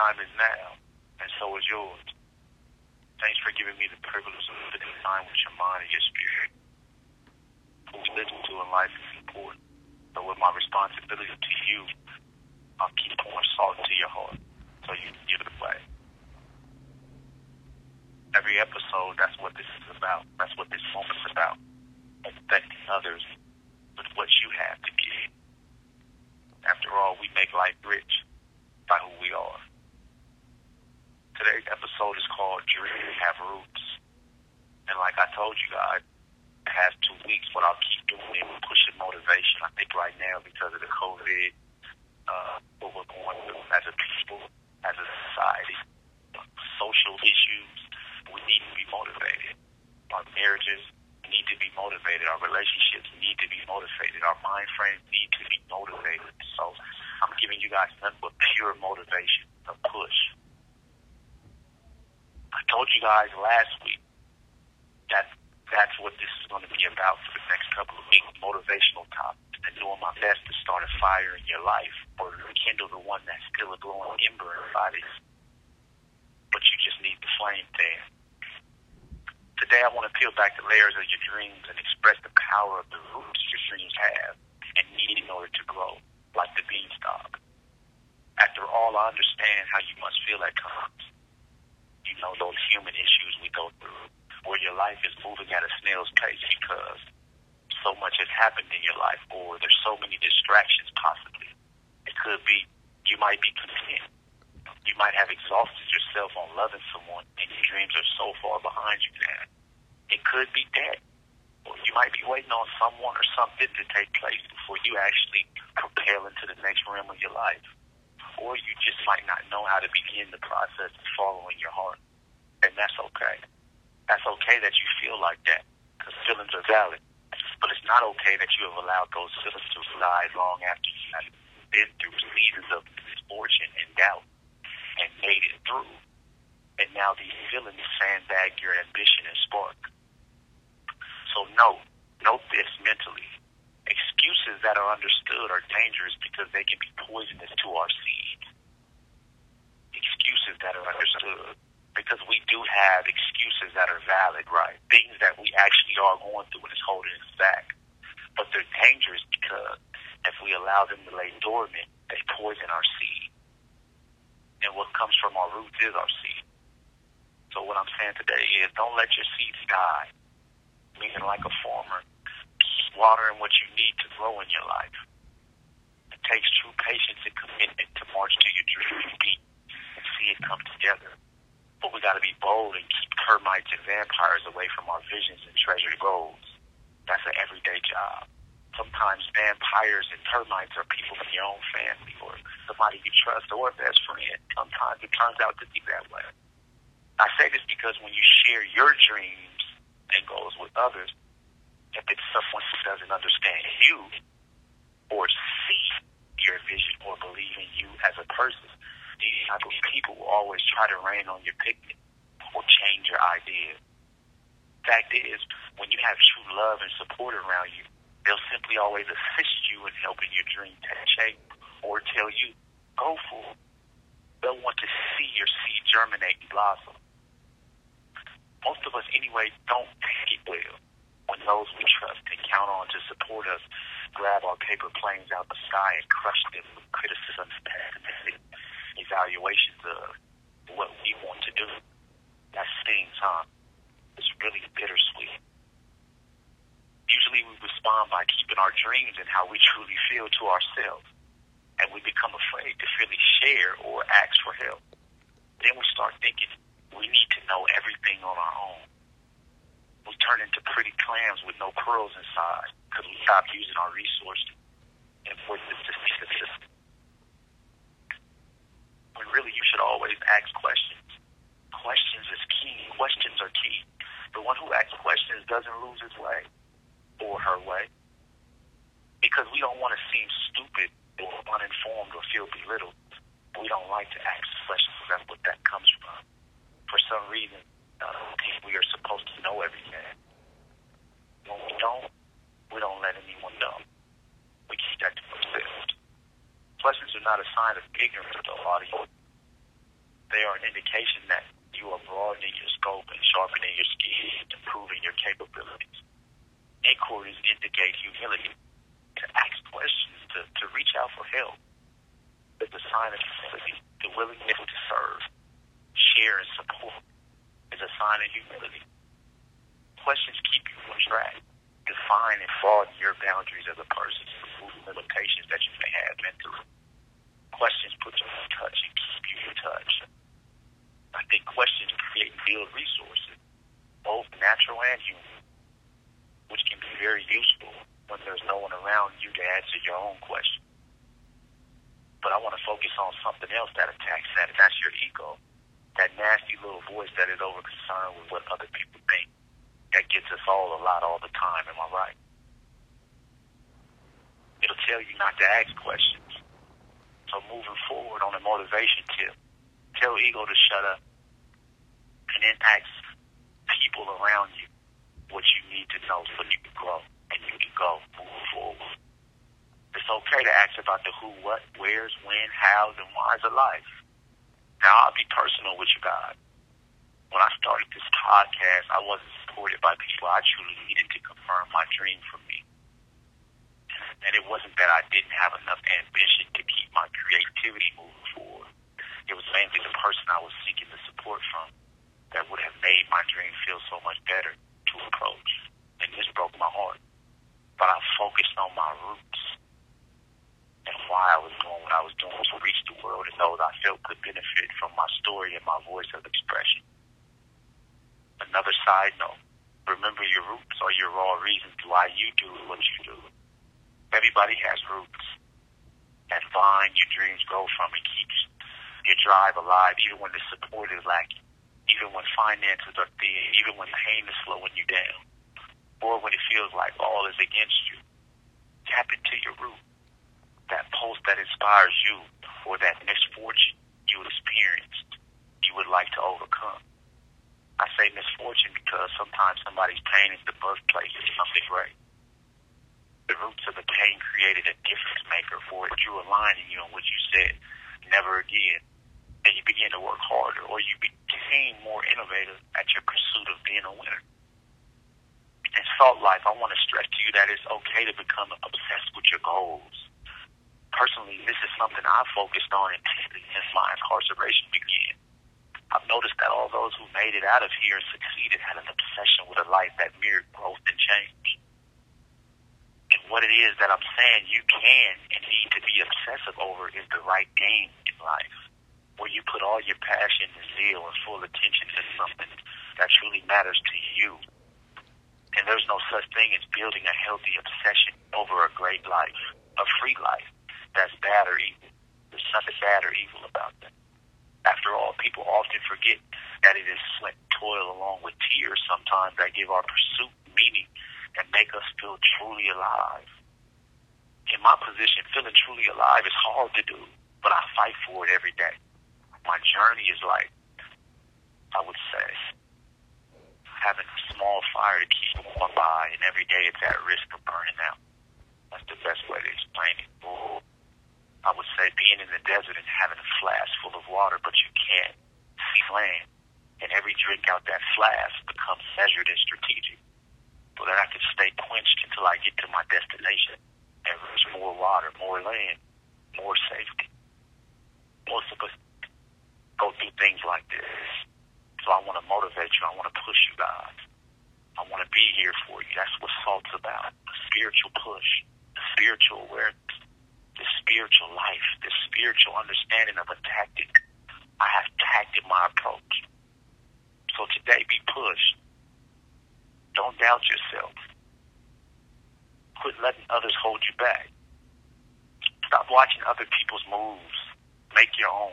time is now, and so is yours. Thanks for giving me the privilege of spending time with your mind and your spirit. Who listen to in life is important. So with my responsibility to you, I'll keep pouring salt into your heart so you can give it away. Every episode, that's what this is about. That's what this moment's about. Affecting others with what you have to give. After all, we make life rich by who we are. Today's episode is called Dreams Have Roots. And like I told you guys, past two weeks, what I'll keep doing is pushing motivation. I think right now, because of the COVID, uh, what we're going through as a people, as a society, social issues, we need to be motivated. Our marriages need to be motivated. Our relationships need to be motivated. Our mind frames need to be motivated. So I'm giving you guys nothing but pure motivation, a push. I told you guys last week that that's what this is going to be about for the next couple of weeks, motivational topics, and doing my best to start a fire in your life or rekindle the one that's still a glowing ember in of you. But you just need the flame there. Today I want to peel back the layers of your dreams and express the power of the roots your dreams have and need in order to grow, like the beanstalk. After all, I understand how you must feel at times. You know those human issues we go through where your life is moving at a snail's pace because so much has happened in your life or there's so many distractions possibly. It could be you might be content. You might have exhausted yourself on loving someone and your dreams are so far behind you now. It could be debt. Or you might be waiting on someone or something to take place before you actually propel into the next realm of your life. Or you just might not know how to begin the process of following your heart. And that's okay. That's okay that you feel like that because feelings are valid. But it's not okay that you have allowed those feelings to slide long after you have been through seasons of misfortune and doubt and made it through. And now these feelings sandbag your ambition and spark. So note, note this mentally. Excuses that are understood are dangerous because they can be poisonous to our seeds. Excuses that are understood because we do have excuses that are valid, right? Things that we actually are going through and it's holding us back. But they're dangerous because if we allow them to lay dormant, they poison our seed. And what comes from our roots is our seed. So what I'm saying today is don't let your seeds die. Meaning like a farmer, watering what you need to grow in your life. It takes true patience and commitment to march to your dream beat and see it come together. But we got to be bold and keep termites and vampires away from our visions and treasured goals. That's an everyday job. Sometimes vampires and termites are people in your own family or somebody you trust or a best friend. Sometimes it turns out to be that way. I say this because when you share your dreams and goals with others, if it's someone who doesn't understand you or see your vision or believe in you as a person, these type of people will always try to rain on your picnic or change your ideas. Fact is, when you have true love and support around you, they'll simply always assist you in helping your dream take shape or tell you, go for it. They'll want to see your seed germinate and blossom. Most of us, anyway, don't take it well when those we trust and count on to support us grab our paper planes out the sky and crush them with criticism and pessimism evaluations of what we want to do. That stings, huh? It's really bittersweet. Usually we respond by keeping our dreams and how we truly feel to ourselves. And we become afraid to really share or ask for help. Then we start thinking we need to know everything on our own. We turn into pretty clams with no pearls inside because we stop using our resources and force this to assistance when really you should always ask questions. Questions is key. Questions are key. The one who asks questions doesn't lose his way or her way because we don't want to seem stupid or uninformed or feel belittled. We don't like to ask questions. That's what that comes from. For some reason, uh, we are supposed to know everything. When we don't, we don't let anyone know. We keep that to ourselves. Questions are not a sign of ignorance, though, audience. They are an indication that you are broadening your scope and sharpening your skills, and improving your capabilities. Inquiries indicate humility to, to reach out for help. It's a sign of humility, the willingness to serve, share, and support is a sign of humility. Questions keep you on track. Define and broaden your boundaries as a person, to remove limitations that you may have mentally. Questions put you in touch and keep you in touch. I think questions create and build resources, both natural and human, which can be very useful when there's no one around you to answer your own question. But I want to focus on something else that attacks that, and that's your ego. That nasty little voice that is over concerned with what other people think. That gets us all a lot all the time, am I right? It'll tell you not to ask questions. So moving forward on a motivation tip, tell ego to shut up and then ask people around you what you need to know so you can grow go move forward. It's okay to ask about the who, what, where's, when, how's, and why's of life. Now, I'll be personal with you guys. When I started this podcast, I wasn't supported by people I truly needed to confirm my dream for me. And it wasn't that I didn't have enough ambition to keep my creativity moving forward. It was mainly the person I was seeking the support from that would have made my dream feel so much better to approach. And this broke my heart. But I focused on my roots and why I was doing what I was doing to reach the world and those I felt could benefit from my story and my voice of expression. Another side note, remember your roots or your raw reasons why you do what you do. Everybody has roots. That vine your dreams grow from and keeps your drive alive even when the support is lacking, even when finances are thin, even when pain is slowing you down, or when it feels like all is against you. Tap into your root. That pulse that inspires you or that misfortune you experienced you would like to overcome. I say misfortune because sometimes somebody's pain is the birthplace of something great. The roots of the pain created a difference maker for it drew a line in you on what you said, never again. And you begin to work harder or you became more innovative at your pursuit of being a winner. In Salt Life, I want to stress to you that it's okay to become obsessed with your goals. Personally, this is something I focused on intensely since my incarceration began. I've noticed that all those who made it out of here and succeeded had an obsession with a life that mirrored growth and change. And what it is that I'm saying you can and need to be obsessive over is the right game in life, where you put all your passion and zeal and full attention to something that truly matters to you. And there's no such thing as building a healthy obsession over a great life, a free life that's bad or evil. There's nothing bad or evil about that. After all, people often forget that it is sweat toil along with tears sometimes that give our pursuit meaning and make us feel truly alive. In my position, feeling truly alive is hard to do, but I fight for it every day. My journey is like, I would say, having a small fire to keep warm by, and every day it's at risk of burning out. That's the best way to explain it. I would say being in the desert and having a flask full of water, but you can't see land. And every drink out that flask becomes measured and strategic so that I can stay quenched until I get to my destination. And there's more water, more land, more safety. Most of us go through things like this. So I want to motivate you. I want to push you guys. I want to be here for you. That's what salt's about. A spiritual push, a spiritual awareness the spiritual life, the spiritual understanding of a tactic. I have tacted my approach. So today, be pushed. Don't doubt yourself. Quit letting others hold you back. Stop watching other people's moves. Make your own.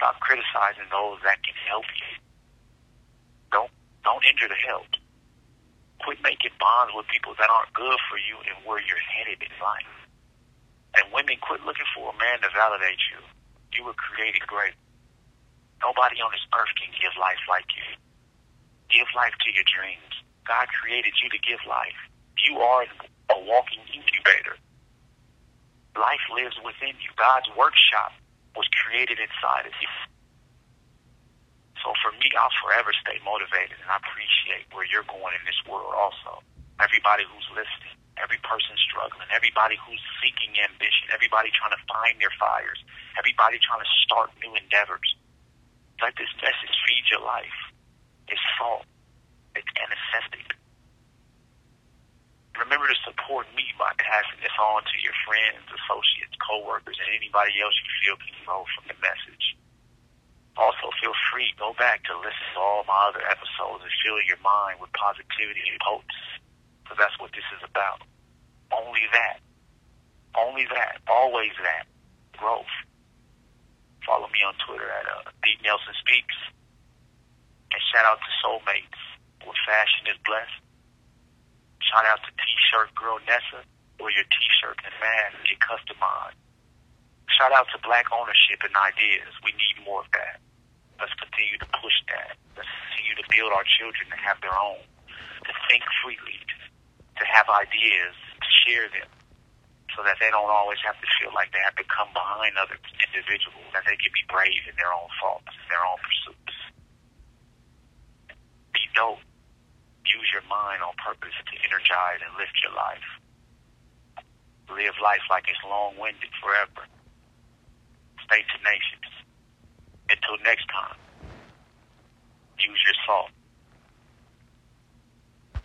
Stop criticizing those that can help you. Don't don't injure the help. Quit making bonds with people that aren't good for you and where you're headed in life. And women, quit looking for a man to validate you. You were created great. Nobody on this earth can give life like you. Give life to your dreams. God created you to give life. You are a walking incubator. Life lives within you. God's workshop was created inside of you. So for me, I'll forever stay motivated, and I appreciate where you're going in this world. Also, everybody who's listening, every person struggling, everybody who's seeking ambition, everybody trying to find their fires, everybody trying to start new endeavors. Let this message feed your life. It's salt. It's anesthetic. Remember to support me by passing this on to your friends, associates, coworkers, and anybody else you feel can grow from the message. Free, go back to listen to all my other episodes and fill your mind with positivity and potency, because that's what this is about. Only that. Only that. Always that. Growth. Follow me on Twitter at uh, D Nelson Speaks. And shout out to Soulmates, where fashion is blessed. Shout out to T-shirt girl Nessa, where your T-shirt and mask get customized. Shout out to black ownership and ideas. We need more of that. Let's continue to push that. Let's continue to build our children to have their own, to think freely, to have ideas, to share them, so that they don't always have to feel like they have to come behind other individuals, that they can be brave in their own faults, their own pursuits. Be dope. Use your mind on purpose to energize and lift your life. Live life like it's long-winded forever. Stay tenacious. Until next time, use your salt.